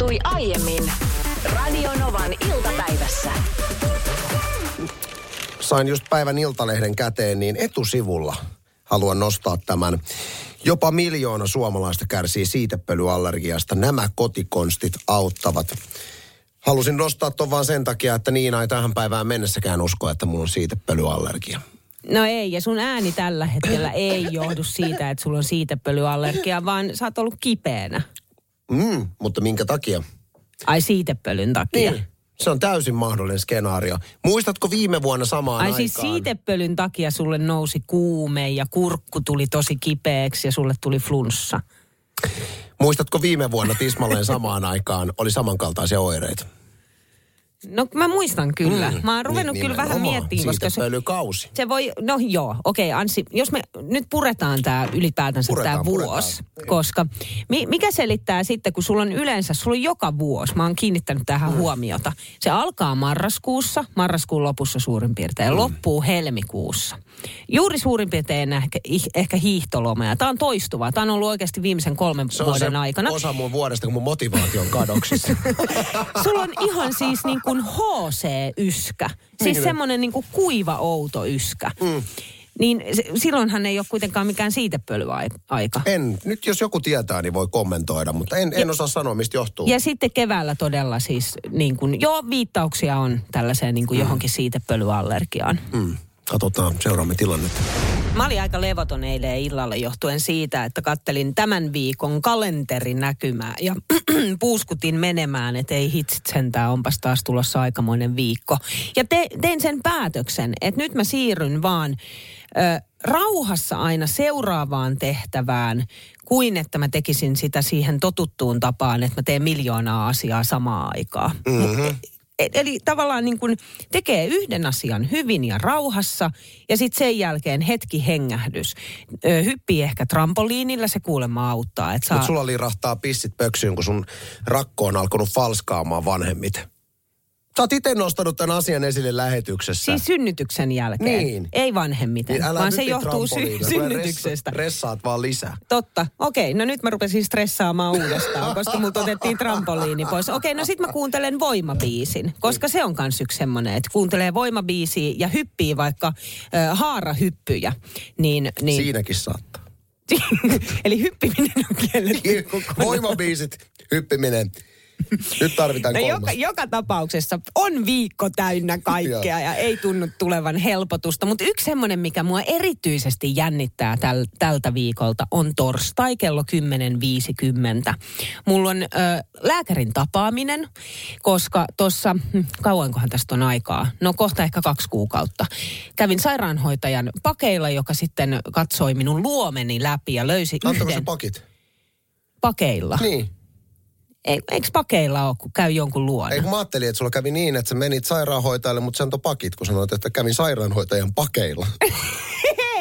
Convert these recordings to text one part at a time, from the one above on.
tapahtui aiemmin Radionovan iltapäivässä. Sain just päivän iltalehden käteen, niin etusivulla haluan nostaa tämän. Jopa miljoona suomalaista kärsii siitepölyallergiasta. Nämä kotikonstit auttavat. Halusin nostaa ton vaan sen takia, että Niina ei tähän päivään mennessäkään usko, että mulla on siitepölyallergia. No ei, ja sun ääni tällä hetkellä ei johdu siitä, että sulla on siitepölyallergia, vaan sä oot ollut kipeänä. Mm, mutta minkä takia? Ai siitepölyn takia. Niin. Se on täysin mahdollinen skenaario. Muistatko viime vuonna samaan Ai aikaan? siis siitepölyn takia sulle nousi kuume ja kurkku tuli tosi kipeäksi ja sulle tuli flunssa. Muistatko viime vuonna tismalleen samaan aikaan oli samankaltaisia oireita? No mä muistan kyllä. Mm, mä oon ruvennut Ni- kyllä vähän miettimään, koska se, Siitepölykausi. se voi, no joo, okei okay, Anssi, jos me nyt puretaan tämä ylipäätänsä Puretaan, tämä puretaan. vuosi, koska mi, mikä selittää sitten, kun sulla on yleensä, sulla on joka vuosi, mä oon kiinnittänyt tähän mm. huomiota. Se alkaa marraskuussa, marraskuun lopussa suurin piirtein, ja loppuu helmikuussa. Juuri suurin piirtein ehkä, ehkä hiihtoloma, ja tämä on toistuvaa. Tämä on ollut oikeasti viimeisen kolmen Se on vuoden se aikana. osa mun vuodesta, kun mun motivaatio on kadoksissa. Sulla on ihan siis niin kuin HC-yskä. Siis Niin. semmoinen niin kuin kuiva outo yskä. Mm. Niin se, silloinhan ei ole kuitenkaan mikään siitepölyaika. en, nyt jos joku tietää, niin voi kommentoida, mutta en, en osaa sanoa, mistä johtuu. Ja sitten keväällä todella siis, niin kuin, joo, viittauksia on tällaiseen niin kuin johonkin siitepölyallergiaan. Mm. Katsotaan, seuraamme tilannetta. Mä olin aika levoton eilen illalla johtuen siitä, että kattelin tämän viikon kalenterinäkymää ja puuskutin menemään, että ei hitsit sentään, onpas taas tulossa aikamoinen viikko. Ja te, tein sen päätöksen, että nyt mä siirryn vaan ö, rauhassa aina seuraavaan tehtävään, kuin että mä tekisin sitä siihen totuttuun tapaan, että mä teen miljoonaa asiaa samaan aikaan. Mm-hmm. Eli tavallaan niin kuin tekee yhden asian hyvin ja rauhassa ja sitten sen jälkeen hetki hengähdys. Ö, hyppii ehkä trampoliinilla, se kuulemma auttaa. Saa... Mutta sulla lirahtaa pissit pöksyyn, kun sun rakko on alkanut falskaamaan vanhemmit. Sä oot itse nostanut tämän asian esille lähetyksessä. Siis synnytyksen jälkeen. Niin. Ei vanhemmiten, Niin vaan se hypi johtuu sy- synnytyksestä. Ressa, ressaat vaan lisää. Totta. Okei, no nyt mä rupesin stressaamaan uudestaan, koska multa otettiin trampoliini pois. Okei, no sit mä kuuntelen voimabiisin, koska se on kans yksi semmonen, että kuuntelee voimabiisiä ja hyppii vaikka äh, haarahyppyjä. Niin, niin, Siinäkin saattaa. Eli hyppiminen on kielletty. Voimabiisit, hyppiminen. Nyt tarvitaan No kolmas. joka, joka tapauksessa on viikko täynnä kaikkea ja ei tunnu tulevan helpotusta. Mutta yksi semmoinen, mikä mua erityisesti jännittää täl, tältä viikolta, on torstai kello 10.50. Mulla on ö, lääkärin tapaaminen, koska tuossa, hm, kauankohan tästä on aikaa? No kohta ehkä kaksi kuukautta. Kävin sairaanhoitajan pakeilla, joka sitten katsoi minun luomeni läpi ja löysi Antako se yhden pakit? pakeilla. Niin. Ei, eikö pakeilla ole, kun käy jonkun luona? Ei kun mä ajattelin, että sulla kävi niin, että sä menit sairaanhoitajalle, mutta sä antoi pakit, kun sanoit, että kävin sairaanhoitajan pakeilla.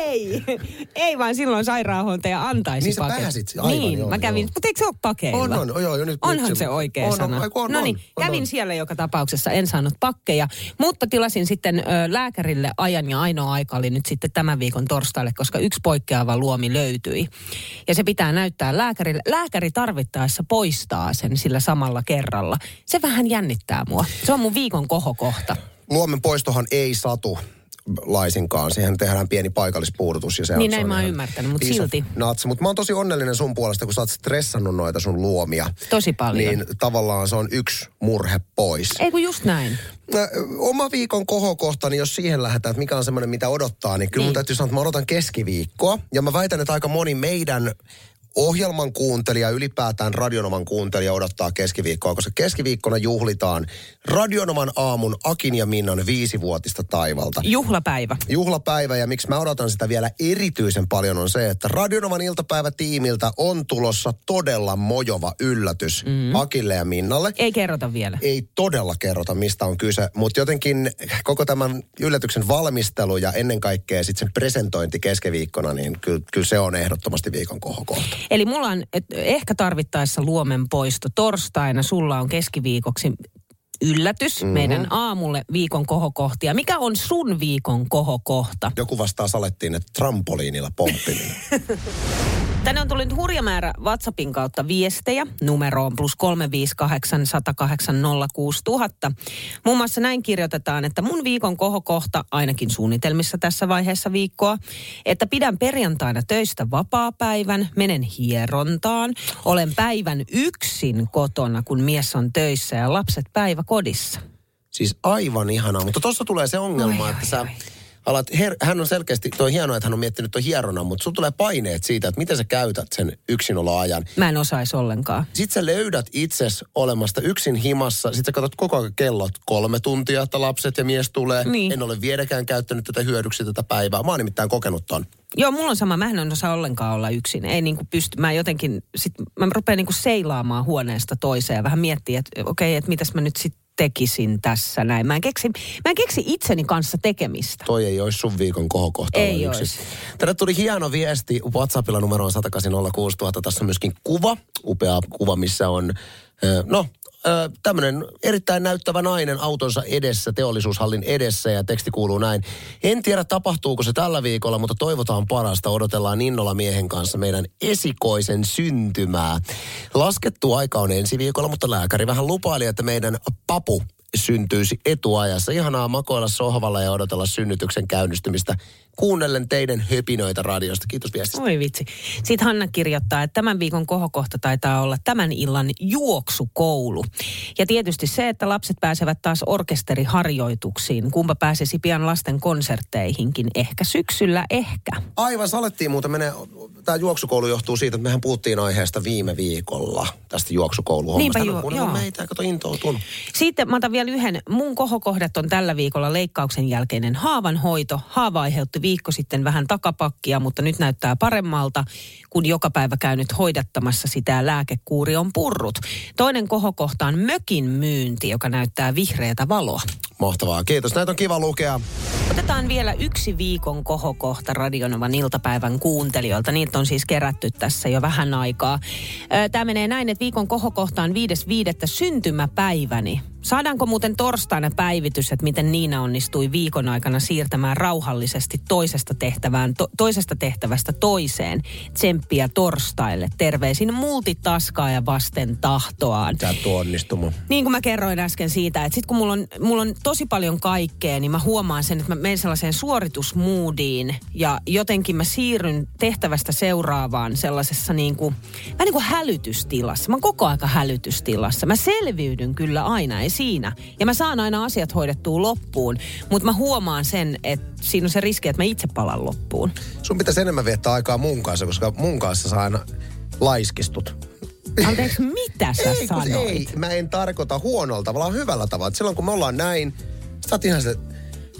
Ei, ei vaan silloin sairaanhoitaja antaisi Niin sä paketin. pääsit, aivan, Niin, joo, mä kävin, joo. mutta eikö se ole pakeilla? On, on, joo, joo, nyt- Onhan nyt se- se oikea on, sana. no niin, on, on, kävin on. siellä joka tapauksessa, en saanut pakkeja, mutta tilasin sitten ö, lääkärille ajan ja ainoa aika oli nyt sitten tämän viikon torstaille, koska yksi poikkeava luomi löytyi. Ja se pitää näyttää lääkärille. Lääkäri tarvittaessa poistaa sen sillä samalla kerralla. Se vähän jännittää mua. Se on mun viikon kohokohta. Luomen poistohan ei satu laisinkaan. Siihen tehdään pieni paikallispuudutus. Ja se Niin on, se näin on mä oon ymmärtänyt, mut piece of silti. Nuts. Mutta mä oon tosi onnellinen sun puolesta, kun sä oot stressannut noita sun luomia. Tosi paljon. Niin tavallaan se on yksi murhe pois. Ei kun just näin. Oma viikon kohokohta, niin jos siihen lähdetään, että mikä on semmoinen, mitä odottaa, niin kyllä mun Niin. täytyy sanoa, että mä odotan keskiviikkoa. Ja mä väitän, että aika moni meidän ohjelman kuuntelija, ylipäätään Radionoman kuuntelija odottaa keskiviikkoa, koska keskiviikkona juhlitaan Radionoman aamun Akin ja Minnan viisivuotista taivalta. Juhlapäivä. Juhlapäivä ja miksi mä odotan sitä vielä erityisen paljon on se, että Radionovan iltapäivätiimiltä on tulossa todella mojova yllätys mm. Akille ja Minnalle Ei kerrota vielä. ei todella kerrota, mistä on kyse, mutta jotenkin koko tämän yllätyksen valmistelu ja ennen kaikkea sitten sen presentointi keskiviikkona, niin kyllä, kyllä se on ehdottomasti viikon kohokohta. Eli mulla on et, ehkä tarvittaessa luomen poisto torstaina, sulla on keskiviikoksi yllätys Mhm. mm-hmm. meidän aamulle viikon kohokohtia. Mikä on sun viikon kohokohta? Joku vastaa salettiin, että trampoliinilla pomppiminen. Tänne on tullut hurja määrä WhatsAppin kautta viestejä. Numero on plus 358 108 06000. Muun muassa näin kirjoitetaan, että mun viikon kohokohta, ainakin suunnitelmissa tässä vaiheessa viikkoa, että pidän perjantaina töistä vapaa-päivän, menen hierontaan, olen päivän yksin kotona, kun mies on töissä ja lapset päiväkodissa. Siis aivan ihanaa, mutta tuossa tulee se ongelma, Oi, että oi, sä oi. Alat, her, hän on selkeästi, toi hienoa, että hän on miettinyt toi hieronan, mutta sulla tulee paineet siitä, että miten sä käytät sen yksinoloajan. Mä en osaisi ollenkaan. Sitten sä löydät itses olemasta yksin himassa. Sitten sä katsot koko ajan kellot kolme tuntia, että lapset ja mies tulee. Niin. En ole vieläkään käyttänyt tätä hyödyksi tätä päivää. Mä oon nimittäin kokenut ton. Joo, mulla on sama. Mä en osaa ollenkaan olla yksin. Ei niinku pysty. Mä jotenkin, sit, mä rupean niinku seilaamaan huoneesta toiseen ja vähän miettiä, että okei, että mitäs mä nyt sitten tekisin tässä näin. Mä en, keksi, mä en keksi itseni kanssa tekemistä. Toi ei olisi sun viikon kohokohta. Ei ois. Tänne tuli hieno viesti WhatsAppilla numeroon 1806000. Tässä on myöskin kuva, upea kuva, missä on, no, tämmöinen erittäin näyttävä nainen autonsa edessä, teollisuushallin edessä ja teksti kuuluu näin. En tiedä tapahtuuko se tällä viikolla, mutta toivotaan parasta. Odotellaan innolla miehen kanssa meidän esikoisen syntymää. Laskettu aika on ensi viikolla, mutta lääkäri vähän lupaili, että meidän papu syntyisi etuajassa. Ihanaa makoilla sohvalla ja odotella synnytyksen käynnistymistä kuunnellen teidän höpinöitä radiosta. Kiitos viestistä. Oi vitsi. Sitten Hanna kirjoittaa, että tämän viikon kohokohta taitaa olla tämän illan juoksukoulu. Ja tietysti se, että lapset pääsevät taas orkesteriharjoituksiin. Kumpa pääsisi pian lasten konsertteihinkin. Ehkä syksyllä, ehkä. Aivan, salettiin muuten menee, tämä juoksukoulu johtuu siitä, että mehän puhuttiin aiheesta viime viikolla, tästä juoksukouluhommasta. Niinpä ju- joo. meitä, kato intoutunut. Sitten mä otan vielä yhden. Mun kohokohdat on tällä viikolla leikkauksen jälkeinen haavanhoito. Haava aiheutti viikko sitten vähän takapakkia, mutta nyt näyttää paremmalta, kun joka päivä käy nyt hoidattamassa sitä lääkekuuri on purrut. Toinen kohokohta on mökin myynti, joka näyttää vihreätä valoa. Mahtavaa, kiitos. Näitä on kiva lukea. Otetaan vielä yksi viikon kohokohta Radionovan iltapäivän kuuntelijoilta. Niitä on siis kerätty tässä jo vähän aikaa. Tämä menee näin, että viikon kohokohta on 5.5. syntymäpäiväni. Saadaanko muuten torstaina päivitys, että miten Niina onnistui viikon aikana siirtämään rauhallisesti toisesta, tehtävään, to, toisesta tehtävästä toiseen? Tsemppiä torstaille. Terveisin multitaskaa ja vasten tahtoaan. Sä et tuu onnistumaan. Niin kuin mä kerroin äsken siitä, että sit kun mulla on, mulla on tosi paljon kaikkea, niin mä huomaan sen, että mä menen sellaiseen suoritusmoodiin ja jotenkin mä siirryn tehtävästä seuraavaan sellaisessa niin kuin, vähän niin kuin hälytystilassa. Mä oon koko aika hälytystilassa. Mä selviydyn kyllä aina, ei siinä. Ja mä saan aina asiat hoidettua loppuun, mutta mä huomaan sen, että siinä on se riski, että mä itse palan loppuun. Sun pitäisi enemmän viettää aikaa mun kanssa, koska mun kanssa sä aina laiskistut. Anteeksi, mitä sä ei, sanoit? ei, mä en tarkoita huonolla tavalla, hyvällä tavalla. Silloin kun me ollaan näin, sä oot ihan se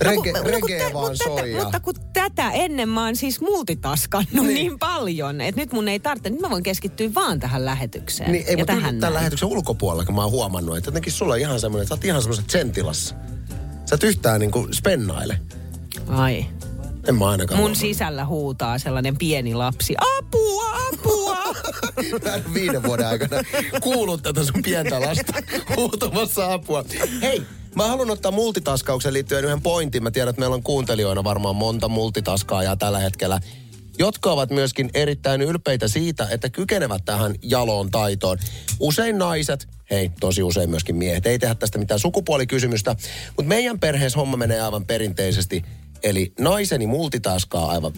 rege, No, kun- no, kun tä- vaan mutta soi. Tätä, ja- mutta kun tätä ennen mä oon siis multitaskannut niin, Niin. paljon, että nyt mun ei tarvitse, nyt mä voin keskittyä vaan tähän lähetykseen. Niin, ei, ja tähän tämän näin. lähetyksen ulkopuolella, kun mä oon huomannut, että jotenkin sulla on ihan semmoinen, että sä oot ihan semmoisen sentilassa. Sä et yhtään niin kuin spennaile. Ai. En mä ainakaan. Mun huomannut. sisällä huutaa sellainen pieni lapsi, apua, apua. Viiden vuoden aikana kuullut tätä sun pientä lasta huutamassa apua. Hei, mä haluan ottaa multitaskaukseen liittyen yhden pointin. Mä tiedän, että meillä on kuuntelijoina varmaan monta multitaskaajaa tällä hetkellä, jotka ovat myöskin erittäin ylpeitä siitä, että kykenevät tähän jaloon taitoon. Usein naiset, hei, tosi usein myöskin miehet, ei tehdä tästä mitään sukupuolikysymystä, mutta meidän perheessä homma menee aivan perinteisesti. Eli naiseni multitaskaa aivan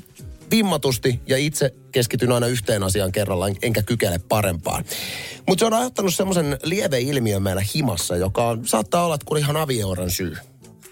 vimmatusti ja itse keskityn aina yhteen asiaan kerrallaan, enkä kykene parempaan. Mutta se on aiheuttanut semmoisen lieveilmiön meillä himassa, joka on, saattaa olla, että kun ihan avioeron syy.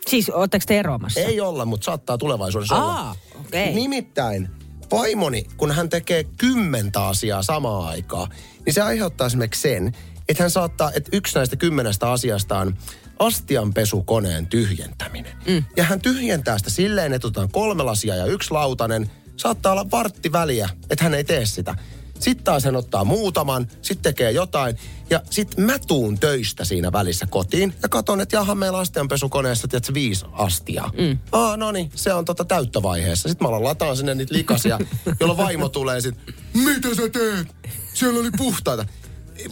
Siis ootteko te eroamassa? Ei olla, mutta saattaa tulevaisuudessa olla. Aa, okei. Nimittäin vaimoni, kun hän tekee kymmentä asiaa samaan aikaan, niin se aiheuttaa esimerkiksi sen, että hän saattaa, että yksi näistä kymmenestä asiasta on astianpesukoneen tyhjentäminen. Mm. Ja hän tyhjentää sitä silleen, että otetaan kolme lasia ja yksi lautanen. Saattaa olla vartti väliä, että hän ei tee sitä. Sitten taas hän ottaa muutaman, sitten tekee jotain. Ja sitten mä tuun töistä siinä välissä kotiin ja katon, että jaha, meillä on astianpesukoneessa, tiedätkö, viisi astiaa. Mm. Aa, no niin, se on tota täyttövaiheessa. Sitten mä alan lataan sinne niitä likasia, jolloin vaimo tulee sitten, mitä sä teet? Siellä oli puhtaita.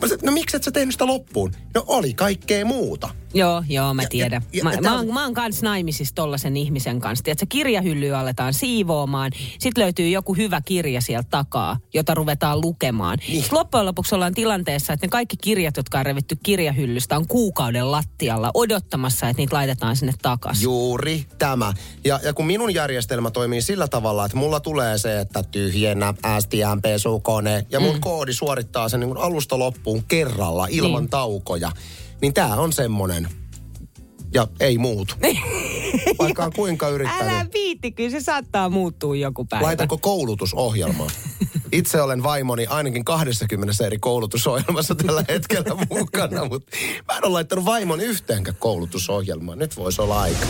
Mä sanoin, no miksi et sä tehnyt sitä loppuun? No oli kaikkea muuta. Joo, joo, mä Ja- tiedän. ja- ja- mä, ja mä, oon, on- mä oon kans naimisissa tollasen ihmisen kanssa. Tiedätkö, kirjahyllyä aletaan siivoamaan. Sitten löytyy joku hyvä kirja sieltä takaa, jota ruvetaan lukemaan. Niin. Loppujen lopuksi ollaan tilanteessa, että ne kaikki kirjat, jotka on revitty kirjahyllystä, on kuukauden lattialla odottamassa, että niitä laitetaan sinne takaisin. Juuri tämä. Ja, ja kun minun järjestelmä toimii sillä tavalla, että mulla tulee se, että tyhjennä STM-pesukone ja mun mm. koodi suorittaa sen niin alusta loppuun kerralla ilman niin. taukoja, niin tämä on semmonen. Ja ei muutu. Vaikka on kuinka yrittänyt. Älä viitti, kyllä se saattaa muuttua joku päivä. Laitanko koulutusohjelmaa? Itse olen vaimoni ainakin 20 eri koulutusohjelmassa tällä hetkellä mukana, mutta mä en ole laittanut vaimon yhteenkään koulutusohjelmaan. Nyt voisi olla aika.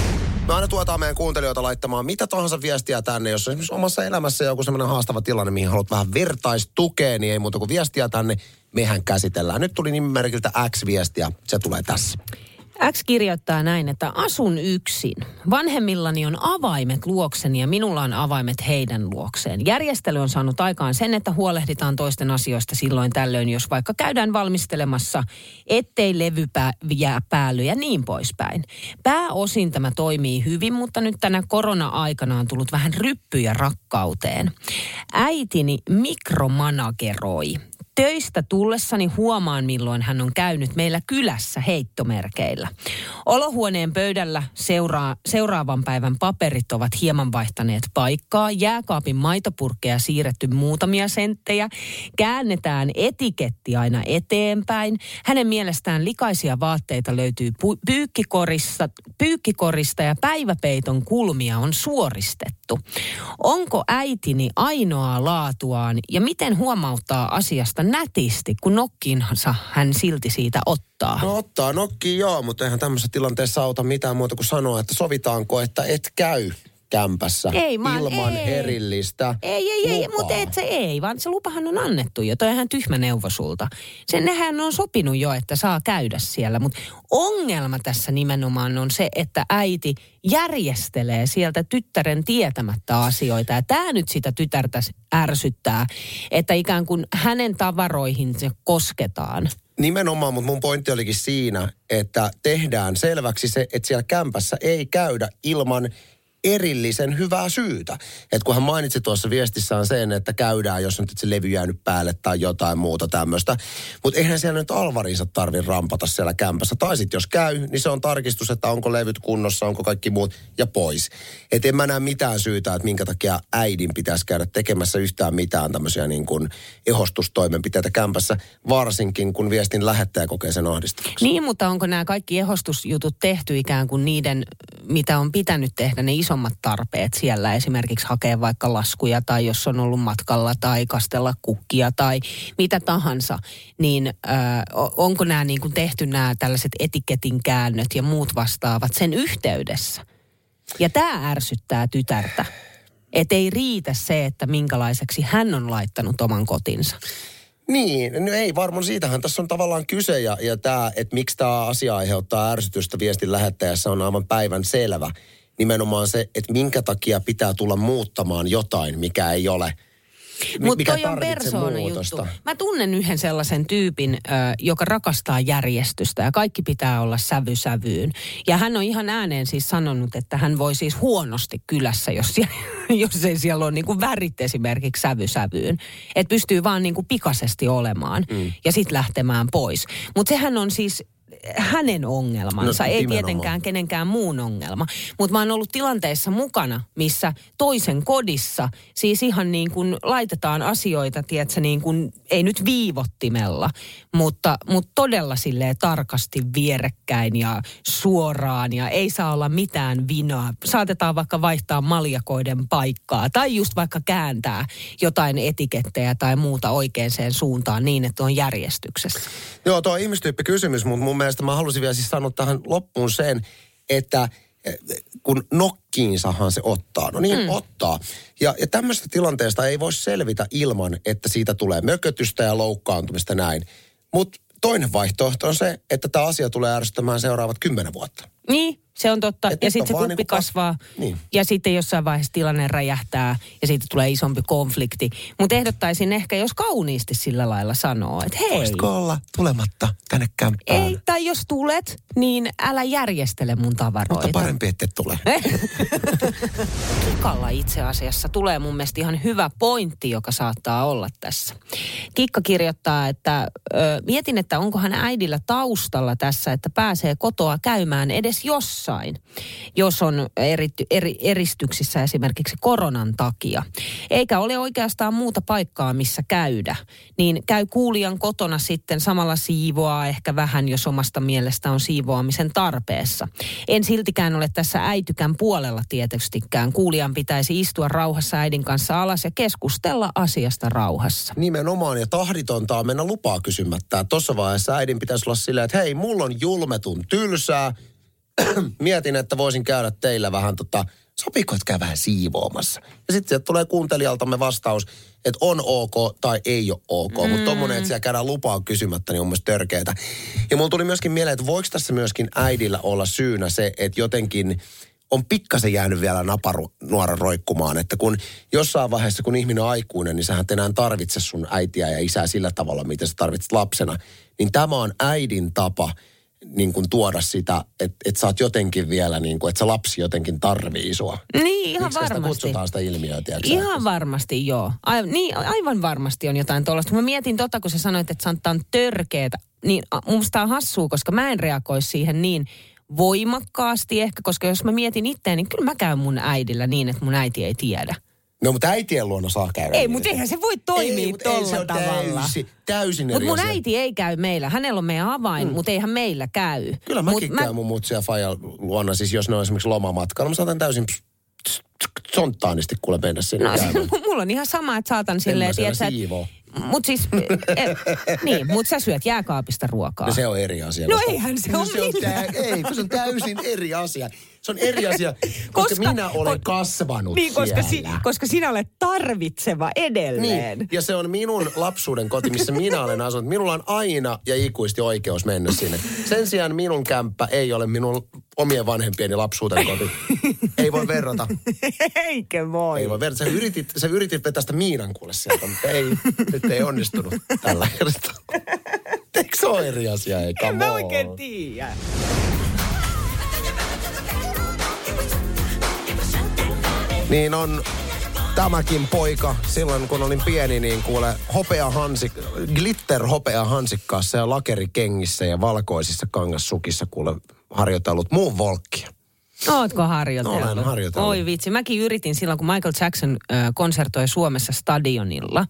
Me aina tuotaan meidän kuuntelijoita laittamaan mitä tahansa viestiä tänne, jos on esimerkiksi omassa elämässä joku semmoinen haastava tilanne, mihin haluat vähän vertaistukea, niin ei muuta kuin viestiä tänne. Mehän käsitellään. Nyt tuli nimimerkiltä X-viestiä. Se tulee tässä. X kirjoittaa näin, että asun yksin. Vanhemmillani on avaimet luokseni ja minulla on avaimet heidän luokseen. Järjestely on saanut aikaan sen, että huolehditaan toisten asioista silloin tällöin, jos vaikka käydään valmistelemassa, ettei levy jää päälle ja niin poispäin. Pääosin tämä toimii hyvin, mutta nyt tänä korona-aikana on tullut vähän ryppyjä rakkauteen. Äitini mikromanageroi. Töistä tullessani huomaan, milloin hän on käynyt meillä kylässä heittomerkeillä. Olohuoneen pöydällä seuraa, seuraavan päivän paperit ovat hieman vaihtaneet paikkaa. Jääkaapin maitopurkkeja siirretty muutamia senttejä. Käännetään etiketti aina eteenpäin. Hänen mielestään likaisia vaatteita löytyy pu- pyykkikorissa, pyykkikorista ja päiväpeiton kulmia on suoristettu. Onko äitini ainoaa laatuaan ja miten huomauttaa asiasta nätisti, kun nokkiinsa hän silti siitä ottaa? No ottaa nokki joo, mutta eihän tämmöisessä tilanteessa auta mitään muuta kuin sanoa, että sovitaanko, että et käy kämpässä Ei, mä- ilman ei. erillistä Ei, ei, ei, lupaa. mutta et se ei, vaan se lupahan on annettu jo. Toi on ihan tyhmä neuvo sulta. Sen nehän on sopinut jo, että saa käydä siellä. Mutta ongelma tässä nimenomaan on se, että äiti järjestelee sieltä tyttären tietämättä asioita. Ja tämä nyt sitä tytärtä ärsyttää, että ikään kuin hänen tavaroihin se kosketaan. Nimenomaan, mutta mun pointti olikin siinä, että tehdään selväksi se, että siellä kämpässä ei käydä ilman erillisen hyvää syytä. Että kun hän mainitsi tuossa viestissään sen, että käydään, jos nyt se levy jäänyt päälle tai jotain muuta tämmöistä. Mutta eihän siellä nyt alvarinsa tarvi rampata siellä kämpässä. Tai sitten jos käy, niin se on tarkistus, että onko levyt kunnossa, onko kaikki muut ja pois. Että en mä näe mitään syytä, että minkä takia äidin pitäisi käydä tekemässä yhtään mitään tämmöisiä niin kuin ehostustoimenpiteitä kämpässä, varsinkin kun viestin lähettäjä kokee sen ahdistavaksi. Niin, mutta onko nämä kaikki ehostusjutut tehty ikään kuin niiden, mitä on pitänyt tehdä, ne isommat tarpeet siellä, esimerkiksi hakea vaikka laskuja tai jos on ollut matkalla tai kastella kukkia tai mitä tahansa, niin äh, onko nämä niin kuin tehty nämä tällaiset etiketin käännöt ja muut vastaavat sen yhteydessä? Ja tämä ärsyttää tytärtä. Että ei riitä se, että minkälaiseksi hän on laittanut oman kotinsa. Niin, no ei varmaan siitähän tässä on tavallaan kyse ja, ja tämä, että miksi tämä asia aiheuttaa ärsytystä viestin lähettäjässä on aivan päivän selvä. Nimenomaan se, että minkä takia pitää tulla muuttamaan jotain, mikä ei ole. Mutta toi on persoona juttu. Mä tunnen yhden sellaisen tyypin, joka rakastaa järjestystä ja kaikki pitää olla sävy sävyyn. Ja hän on ihan ääneen siis sanonut, että hän voi siis huonosti kylässä, jos, siellä, jos ei siellä ole niinku värit esimerkiksi sävy sävyyn. Että pystyy vaan niinku pikaisesti olemaan mm. ja sitten lähtemään pois. Mutta sehän on siis hänen ongelmansa, No, ei nimenomaan. tietenkään kenenkään muun ongelma. Mutta mä oon ollut tilanteissa mukana, missä toisen kodissa siis ihan niin kuin laitetaan asioita, tiedätkö, niin kuin, ei nyt viivottimella, mutta, mutta todella silleen tarkasti vierekkäin ja suoraan ja ei saa olla mitään vinoa. Saatetaan vaikka vaihtaa maljakoiden paikkaa tai just vaikka kääntää jotain etikettejä tai muuta oikeaan suuntaan niin, että on järjestyksessä. Joo, tuo on ihmistyyppi kysymys, mutta mun mielestä mä halusin vielä siis sanoa tähän loppuun sen, että eh, kun nokkiinsahan se ottaa. No niin, mm. ottaa. Ja, ja tämmöistä tilanteesta ei voi selvitä ilman, että siitä tulee mökötystä ja loukkaantumista näin. Mutta toinen vaihtoehto on se, että tämä asia tulee ärsyttämään seuraavat kymmenen vuotta. Niin, se on totta. Et ja sitten se kuppi kas- kasvaa. Niin. Ja sitten jossain vaiheessa tilanne räjähtää ja siitä tulee isompi konflikti. Mutta ehdottaisin ehkä, jos kauniisti sillä lailla sanoo, että hei. Voisitko olla tulematta tänne kämppään? Ei, tai jos tulet, niin älä järjestele mun tavaroita. Mutta parempi, että et tule. Kikalla itse asiassa tulee mun mielestä ihan hyvä pointti, joka saattaa olla tässä. Kikka kirjoittaa, että ö, mietin, että onkohan äidillä taustalla tässä, että pääsee kotoa käymään edes jossain, jos on eri, eri, eristyksissä esimerkiksi koronan takia. Eikä ole oikeastaan muuta paikkaa, missä käydä. Niin käy kuulijan kotona sitten samalla siivoaa ehkä vähän, jos omasta mielestä on siivoamisen tarpeessa. En siltikään ole tässä äitykän puolella tietystikään. Kuulijan pitäisi istua rauhassa äidin kanssa alas ja keskustella asiasta rauhassa. Nimenomaan, ja tahditonta on mennä lupaa kysymättä. Tuossa vaiheessa äidin pitäisi olla silleen, että hei, mulla on julmetun tylsää. Mietin, että voisin käydä teillä vähän tota, sopiiko, että käy vähän siivoamassa. Ja sitten sieltä tulee kuuntelijaltamme vastaus, että on ok tai ei ole ok. Mm. Mutta tommonen, että siellä käydään lupaa kysymättä, niin on myös törkeetä. Ja mulla tuli myöskin mieleen, että voiko tässä myöskin äidillä olla syynä se, että jotenkin on pikkasen jäänyt vielä naparu nuora roikkumaan, että kun jossain vaiheessa, kun ihminen on aikuinen, niin sähän enää tarvitse sun äitiä ja isää sillä tavalla, miten sä tarvitset lapsena. Niin tämä on äidin tapa niin kuin tuoda sitä, että, että sä oot jotenkin vielä, niin kuin, että se lapsi jotenkin tarvii sua. Niin, ihan Miksi sitä varmasti. kutsutaan sitä ilmiöä, tiedätkö? Ihan varmasti, joo. A, niin, aivan varmasti on jotain tuollaista. Mä mietin tota, kun sä sanoit, että sanotaan on törkeetä. Niin musta on hassua, koska mä en reagoi siihen niin voimakkaasti ehkä, koska jos mä mietin itseäni, niin kyllä mä käyn mun äidillä niin, että mun äiti ei tiedä. No, mutta äitien luona saa käydä. Ei, mutta että- eihän se voi toimia mut ei se tolla ole tavalla. Täysin, täysin Mutta mun asia. äiti ei käy meillä. Hänellä on meidän avain, mm. mutta eihän meillä käy. Kyllä Mut mäkin mä... käyn mun mutsi ja faija luona, siis jos ne on esimerkiksi lomamatkalla, mä saatan täysin sontaanisti kuule mennä sinne No, mulla on ihan sama, että saatan En silleen, mä tiedätkö, siivoo. Mut siis, eh, niin, mut sä syöt jääkaapista ruokaa. No se on eri asia. No koska- eihän se No se on tä- Ei, kun se on täysin eri asia. Se on eri asia, koska, Koska- minä olen kasvanut Niin, koska, si, koska sinä olet tarvitseva edelleen. Niin, ja se on minun lapsuuden koti, missä minä olen asunut. Minulla on aina ja ikuisesti oikeus mennä sinne. Sen sijaan minun kämppä ei ole minun omien vanhempieni lapsuuden koti. Ei voi verrata. Eikö voi? Ei voi verrata. Sä yritit, sä yritit vetää sitä Miinan kuule sieltä, mutta ei, nyt ei onnistunut tällä kertaa. Eikö se ole eri asia? Ei, En mä oikein tiedä. Niin on tämäkin poika, silloin kun olin pieni, niin kuule hopea hansik, glitter hopea hansikkaassa ja lakerikengissä ja valkoisissa kangassukissa kuule harjoitellut muun volkkia. Ootko harjoitellut? Olen harjoitellut. Oi vitsi, mäkin yritin silloin, kun Michael Jackson konsertoi Suomessa stadionilla.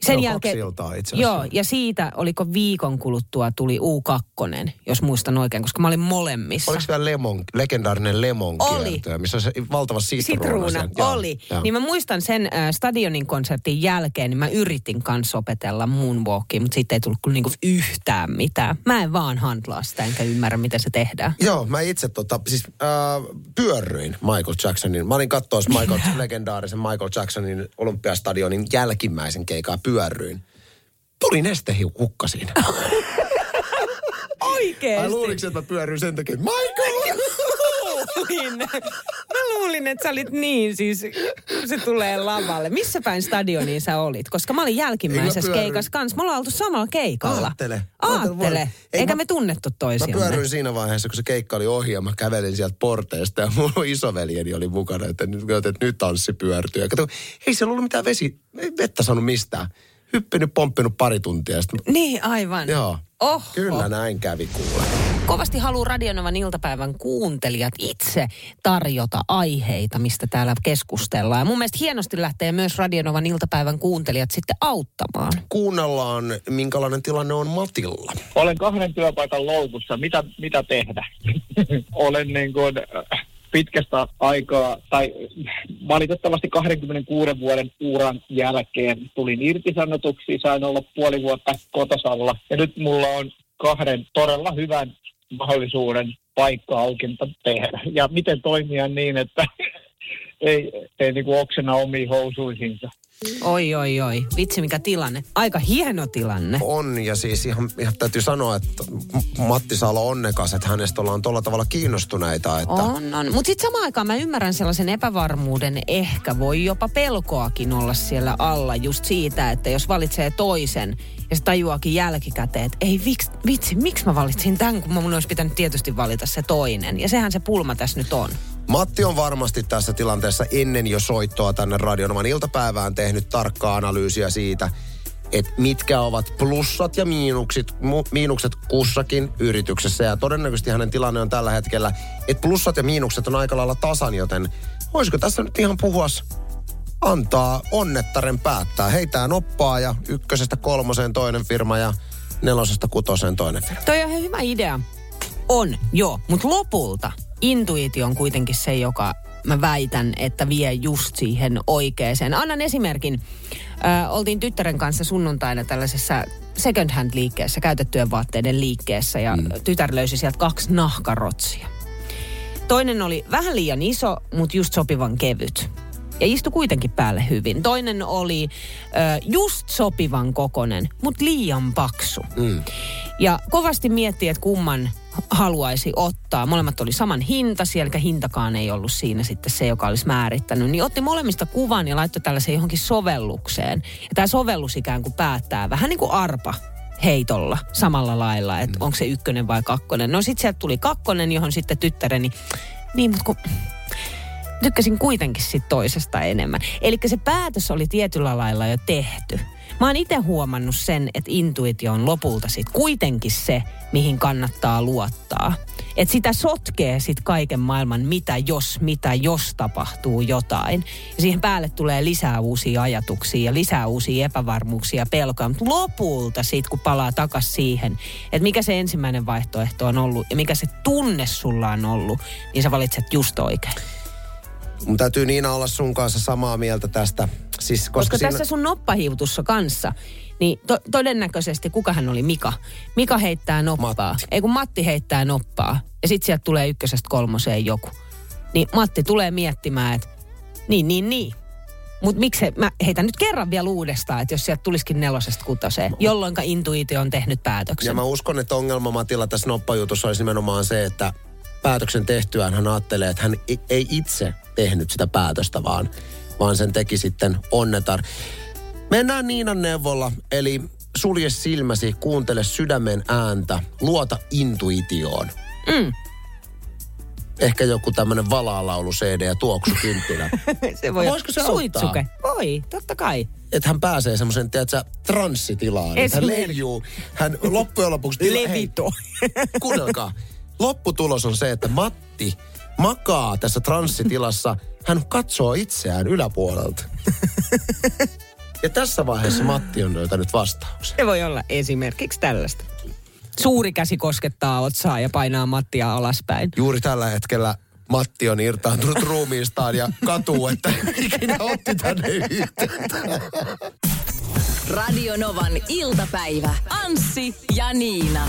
Sen jälkeen, iltaa itse asiassa. Joo, ja siitä oliko viikon kuluttua tuli U2, jos muistan oikein, koska mä olin molemmissa. Oliko vielä lemon, legendaarinen lemon Oli. missä on se valtava sitruuna. Sitruuna, oli. joo. Niin mä muistan sen äh, stadionin konsertin jälkeen, niin mä yritin kanssa opetella moonwalkia, mutta siitä ei tullut kyllä niinku yhtään mitään. Mä en vaan handlaa sitä, enkä ymmärrä, miten se tehdään. Joo, mä itse tota, siis äh, pyörryin Michael Jacksonin. Mä olin katsoa Michael, legendaarisen Michael Jacksonin olympiastadionin jälkimmäisen keikaa pyörryin. Tuli nestehukka siinä. Oikeesti? Ai luuliko, että mä pyörryin sen takia, Michael! luulin. Mä luulin, että sä olit niin siis, se tulee lavalle. Missä päin stadioniin sä olit? Koska mä olin jälkimmäisessä mä keikassa kanssa. Me ollaan oltu samalla keikalla. Aattele. Aattele. Ei, Eikä mä- me tunnettu Mä toisiamme. pyöryin siinä vaiheessa, kun se keikka oli ohi ja mä kävelin sieltä porteesta ja mun isoveljeni oli mukana, että nyt, että nyt tanssi pyörtyy. Ja kato, ei siellä ollut mitään vesi, vettä saanut mistään. Hyppinyt, pomppinut pari tuntia sitten, Niin, aivan. joo. Oho. Kyllä näin kävi kuule. Kovasti haluaa Radionovan iltapäivän kuuntelijat itse tarjota aiheita, mistä täällä keskustellaan. Ja mun mielestä hienosti lähtee myös Radionovan iltapäivän kuuntelijat sitten auttamaan. Kuunnellaan, minkälainen tilanne on Matilla. olen kahden työpaikan loukussa. Mitä, mitä tehdä? olen niin kuin äh, pitkästä aikaa, tai valitettavasti 26 vuoden uran jälkeen tulin irtisanotuksi, sain olla puoli vuotta kotosalla. Ja nyt mulla on kahden todella hyvän mahdollisuuden paikka auki mitä tehdä. Ja miten toimia niin, että ei, ei niin oksena omiin housuihinsa. Oi, oi, oi. Vitsi, mikä tilanne. Aika hieno tilanne. On, ja siis ihan, ihan täytyy sanoa, että Matti Salo onnekas, että hänestä ollaan tuolla tavalla kiinnostuneita. Että... On, on. Mutta sitten samaan aikaan mä ymmärrän sellaisen epävarmuuden, ehkä voi jopa pelkoakin olla siellä alla just siitä, että jos valitsee toisen ja se tajuakin jälkikäteen, että ei vitsi, vitsi miksi mä valitsin tämän, kun mun olisi pitänyt tietysti valita se toinen. Ja sehän se pulma tässä nyt on. Matti on varmasti tässä tilanteessa ennen jo soittoa tänne Radionovan iltapäivään tehnyt tarkkaa analyysiä siitä, että mitkä ovat plussat ja miinukset, miinukset kussakin yrityksessä. Ja todennäköisesti hänen tilanne on tällä hetkellä, että plussat ja miinukset on aika lailla tasan, joten voisiko tässä nyt ihan puhua antaa onnettaren päättää. Heitään oppaa ja ykkösestä kolmoseen toinen firma ja nelosesta kutoseen toinen firma. Toi on hyvä idea. On, joo. Mutta lopulta intuitio on kuitenkin se, joka mä väitän, että vie just siihen oikeeseen. Annan esimerkin. Ö, oltiin tyttären kanssa sunnuntaina tällaisessa second hand liikkeessä, käytettyjen vaatteiden liikkeessä ja mm. tytär löysi sieltä kaksi nahkarotsia. Toinen oli vähän liian iso, mutta just sopivan kevyt. Ja istui kuitenkin päälle hyvin. Toinen oli ö, just sopivan kokonen, mutta liian paksu. Mm. Ja kovasti miettii, että kumman haluaisi ottaa. Molemmat oli saman hinta, eli hintakaan ei ollut siinä sitten se, joka olisi määrittänyt. Niin otti molemmista kuvan ja laittoi tällaisen johonkin sovellukseen. Ja tämä sovellus ikään kuin päättää vähän niin kuin arpa heitolla samalla lailla, että mm. onko se ykkönen vai kakkonen. No sitten sieltä tuli kakkonen, johon sitten tyttäreni, niin mutta kun tykkäsin kuitenkin sit toisesta enemmän. Eli se päätös oli tietyllä lailla jo tehty. Mä oon itse huomannut sen, että intuitio on lopulta sit kuitenkin se, mihin kannattaa luottaa. Että sitä sotkee sit kaiken maailman mitä jos, mitä jos tapahtuu jotain. Ja siihen päälle tulee lisää uusia ajatuksia ja lisää uusia epävarmuuksia ja pelkoja. Mutta lopulta sit kun palaa takas siihen, että mikä se ensimmäinen vaihtoehto on ollut ja mikä se tunne sulla on ollut, niin sä valitset just oikein. Mun täytyy Niina olla sun kanssa samaa mieltä tästä. Siis, koska koska siinä... tässä sun noppahiutussa kanssa, niin to- todennäköisesti kukahan oli Mika? Mika heittää noppaa. Matti. Ei kun Matti heittää noppaa. Ja sit sieltä tulee ykkösestä kolmoseen joku. Niin Matti tulee miettimään, että niin, niin, niin. Mutta miksi mä heitän nyt kerran vielä uudestaan, että jos sieltä tulisikin nelosesta kutoseen, jolloin intuitio on tehnyt päätöksen. Ja mä uskon, että ongelma Matilla tässä noppajutussa olisi nimenomaan se, että päätöksen tehtyään hän ajattelee, että hän ei itse tehnyt sitä päätöstä, vaan, vaan sen teki sitten onnetar. Mennään Niinan neuvolla, eli sulje silmäsi, kuuntele sydämen ääntä, luota intuitioon. Mm. Ehkä joku tämmöinen valaalaulu CD ja tuoksukynttilä. se voi Voisiko se Suitsuke. auttaa? Voi, totta kai. että hän pääsee semmoisen, tiedätkö, transsitilaan. Hän leijuu, hän loppujen lopuksi... Hei, Levito. kuunnelkaa. Lopputulos on se, että Matti makaa tässä transsitilassa. Hän katsoo itseään yläpuolelta. Ja tässä vaiheessa Matti on löytänyt vastauksen. Se voi olla esimerkiksi tällaista. Suuri käsi koskettaa otsaa ja painaa Mattia alaspäin. Juuri tällä hetkellä Matti on irtaantunut ruumiistaan ja katuu, että ikinä otti tänne yhteyttä. Radio Novan iltapäivä. Anssi ja Niina.